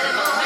animal.